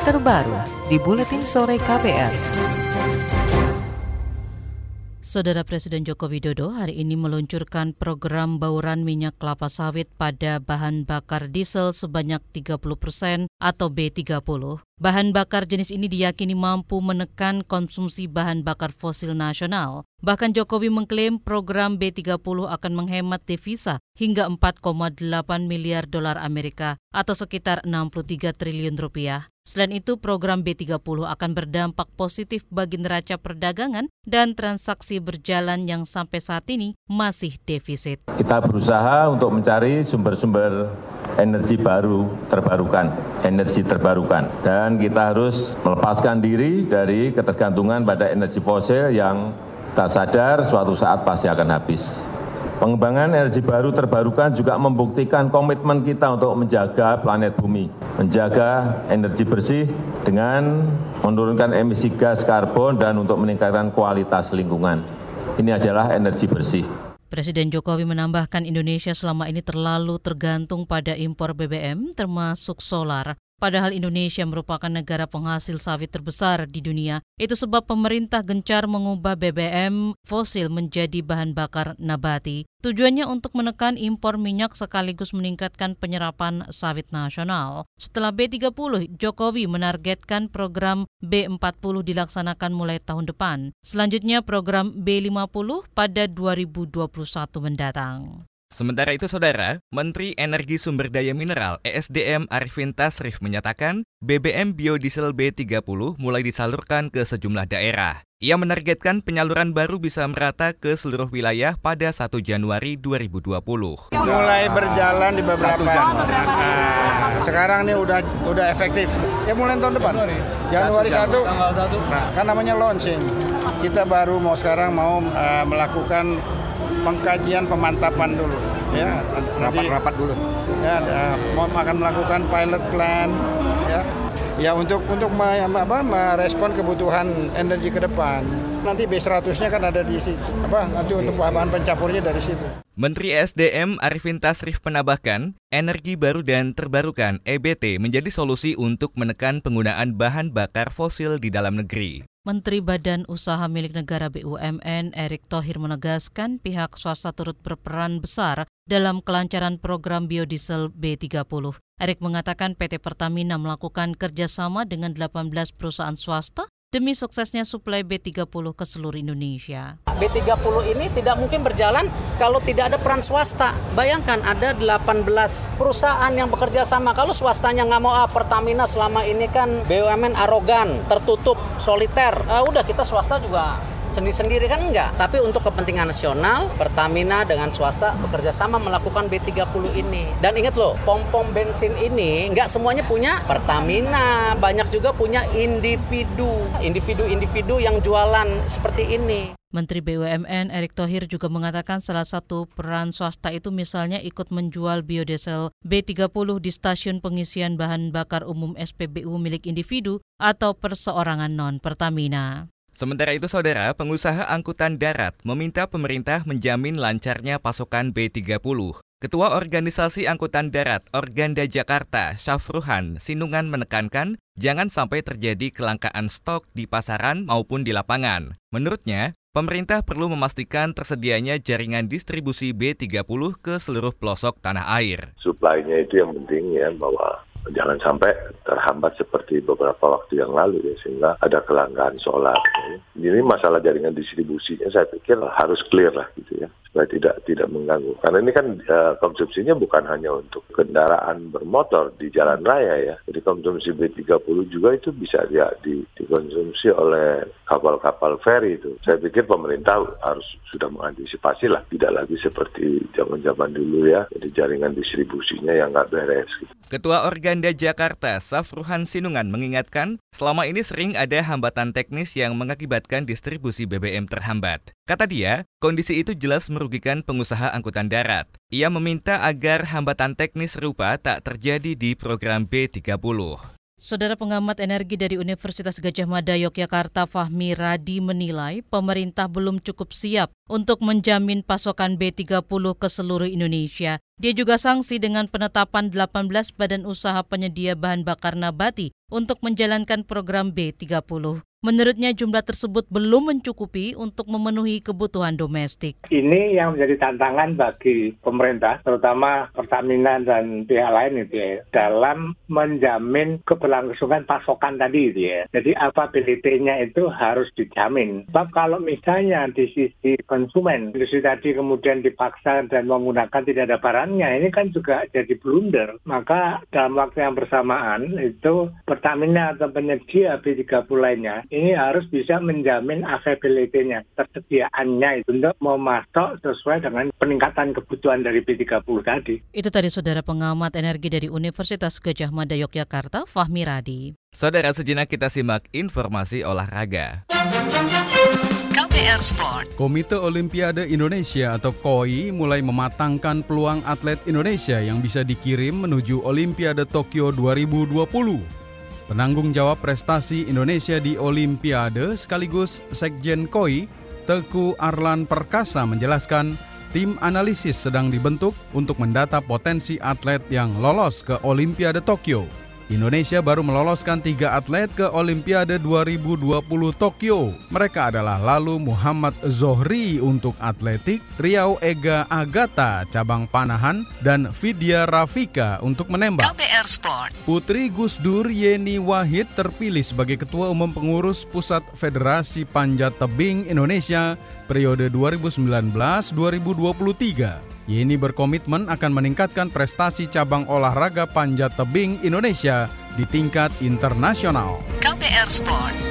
terbaru di Buletin Sore KPR. Saudara Presiden Joko Widodo hari ini meluncurkan program bauran minyak kelapa sawit pada bahan bakar diesel sebanyak 30 persen atau B30. Bahan bakar jenis ini diyakini mampu menekan konsumsi bahan bakar fosil nasional. Bahkan Jokowi mengklaim program B30 akan menghemat devisa hingga 4,8 miliar dolar Amerika atau sekitar 63 triliun rupiah. Selain itu, program B30 akan berdampak positif bagi neraca perdagangan dan transaksi berjalan yang sampai saat ini masih defisit. Kita berusaha untuk mencari sumber-sumber energi baru terbarukan, energi terbarukan. Dan kita harus melepaskan diri dari ketergantungan pada energi fosil yang tak sadar suatu saat pasti akan habis. Pengembangan energi baru terbarukan juga membuktikan komitmen kita untuk menjaga planet bumi, menjaga energi bersih dengan menurunkan emisi gas karbon dan untuk meningkatkan kualitas lingkungan. Ini adalah energi bersih. Presiden Jokowi menambahkan Indonesia selama ini terlalu tergantung pada impor BBM termasuk solar. Padahal Indonesia merupakan negara penghasil sawit terbesar di dunia. Itu sebab pemerintah gencar mengubah BBM fosil menjadi bahan bakar nabati. Tujuannya untuk menekan impor minyak sekaligus meningkatkan penyerapan sawit nasional. Setelah B30, Jokowi menargetkan program B40 dilaksanakan mulai tahun depan. Selanjutnya program B50 pada 2021 mendatang. Sementara itu, Saudara, Menteri Energi Sumber Daya Mineral ESDM Arifin Tasrif menyatakan BBM biodiesel B30 mulai disalurkan ke sejumlah daerah. Ia menargetkan penyaluran baru bisa merata ke seluruh wilayah pada 1 Januari 2020. Mulai berjalan di beberapa. Nah, sekarang ini udah udah efektif. Ya mulai tahun depan. Januari 1. Nah, kan namanya launching. Kita baru mau sekarang mau uh, melakukan pengkajian pemantapan dulu ya. Nanti rapat dulu. Ya mau akan melakukan pilot plan ya. Ya untuk untuk apa, merespon kebutuhan energi ke depan. Nanti B100-nya kan ada di situ apa nanti untuk bahan pencampurnya dari situ. Menteri SDM Arifin Tasrif menambahkan, energi baru dan terbarukan EBT menjadi solusi untuk menekan penggunaan bahan bakar fosil di dalam negeri. Menteri Badan Usaha Milik Negara BUMN Erick Thohir menegaskan pihak swasta turut berperan besar dalam kelancaran program biodiesel B30. Erick mengatakan PT Pertamina melakukan kerjasama dengan 18 perusahaan swasta demi suksesnya suplai B30 ke seluruh Indonesia. B30 ini tidak mungkin berjalan kalau tidak ada peran swasta. Bayangkan ada 18 perusahaan yang bekerja sama. Kalau swastanya nggak mau, ah, Pertamina selama ini kan BUMN arogan, tertutup, soliter. Ah, udah kita swasta juga sendiri-sendiri kan enggak. Tapi untuk kepentingan nasional, Pertamina dengan swasta bekerja sama melakukan B30 ini. Dan ingat loh, pom-pom bensin ini enggak semuanya punya Pertamina, banyak juga punya individu. Individu-individu yang jualan seperti ini. Menteri BUMN Erick Thohir juga mengatakan salah satu peran swasta itu misalnya ikut menjual biodiesel B30 di stasiun pengisian bahan bakar umum SPBU milik individu atau perseorangan non-Pertamina. Sementara itu, saudara, pengusaha angkutan darat meminta pemerintah menjamin lancarnya pasokan B30. Ketua Organisasi Angkutan Darat Organda Jakarta, Syafruhan Sinungan menekankan jangan sampai terjadi kelangkaan stok di pasaran maupun di lapangan. Menurutnya, pemerintah perlu memastikan tersedianya jaringan distribusi B30 ke seluruh pelosok tanah air. Suplainya itu yang penting ya, bahwa jangan sampai terhambat seperti beberapa waktu yang lalu ya sehingga ada kelangkaan solar. Ini masalah jaringan distribusinya saya pikir harus clear lah gitu ya supaya tidak tidak mengganggu. Karena ini kan uh, konsumsinya bukan hanya untuk kendaraan bermotor di jalan raya ya. Jadi konsumsi B30 juga itu bisa ya di, dikonsumsi oleh kapal-kapal feri itu. Saya pikir pemerintah harus sudah mengantisipasi lah, tidak lagi seperti zaman-zaman dulu ya. Jadi jaringan distribusinya yang nggak beres. Gitu. Ketua Organda Jakarta, Safruhan Sinungan mengingatkan, selama ini sering ada hambatan teknis yang mengakibatkan distribusi BBM terhambat. Kata dia, kondisi itu jelas merugikan pengusaha angkutan darat. Ia meminta agar hambatan teknis serupa tak terjadi di program B30. Saudara pengamat energi dari Universitas Gajah Mada Yogyakarta Fahmi Radi menilai pemerintah belum cukup siap untuk menjamin pasokan B30 ke seluruh Indonesia. Dia juga sanksi dengan penetapan 18 badan usaha penyedia bahan bakar nabati untuk menjalankan program B30. Menurutnya jumlah tersebut belum mencukupi untuk memenuhi kebutuhan domestik. Ini yang menjadi tantangan bagi pemerintah, terutama Pertamina dan pihak lain itu ya, dalam menjamin keberlangsungan pasokan tadi itu ya. Jadi availability-nya itu harus dijamin. Sebab kalau misalnya di sisi konsumen, industri tadi kemudian dipaksa dan menggunakan tidak ada barangnya, ini kan juga jadi blunder. Maka dalam waktu yang bersamaan itu Pertamina atau penyedia B30 lainnya ini harus bisa menjamin availability-nya, tersediaannya itu untuk memasok sesuai dengan peningkatan kebutuhan dari B30 tadi. Itu tadi saudara pengamat energi dari Universitas Gajah Mada Yogyakarta, Fahmi Radi. Saudara sejenak kita simak informasi olahraga. KPR Sport. Komite Olimpiade Indonesia atau KOI mulai mematangkan peluang atlet Indonesia yang bisa dikirim menuju Olimpiade Tokyo 2020. Penanggung jawab prestasi Indonesia di Olimpiade sekaligus Sekjen KOI, Teku Arlan Perkasa menjelaskan, tim analisis sedang dibentuk untuk mendata potensi atlet yang lolos ke Olimpiade Tokyo. Indonesia baru meloloskan tiga atlet ke Olimpiade 2020 Tokyo. Mereka adalah lalu Muhammad Zohri untuk atletik, Riau Ega Agata cabang panahan, dan Vidya Rafika untuk menembak. KPR Sport. Putri Gus Dur Yeni Wahid terpilih sebagai Ketua Umum Pengurus Pusat Federasi Panjat Tebing Indonesia periode 2019-2023. Yeni berkomitmen akan meningkatkan prestasi cabang olahraga panjat tebing Indonesia di tingkat internasional. KPR Sport.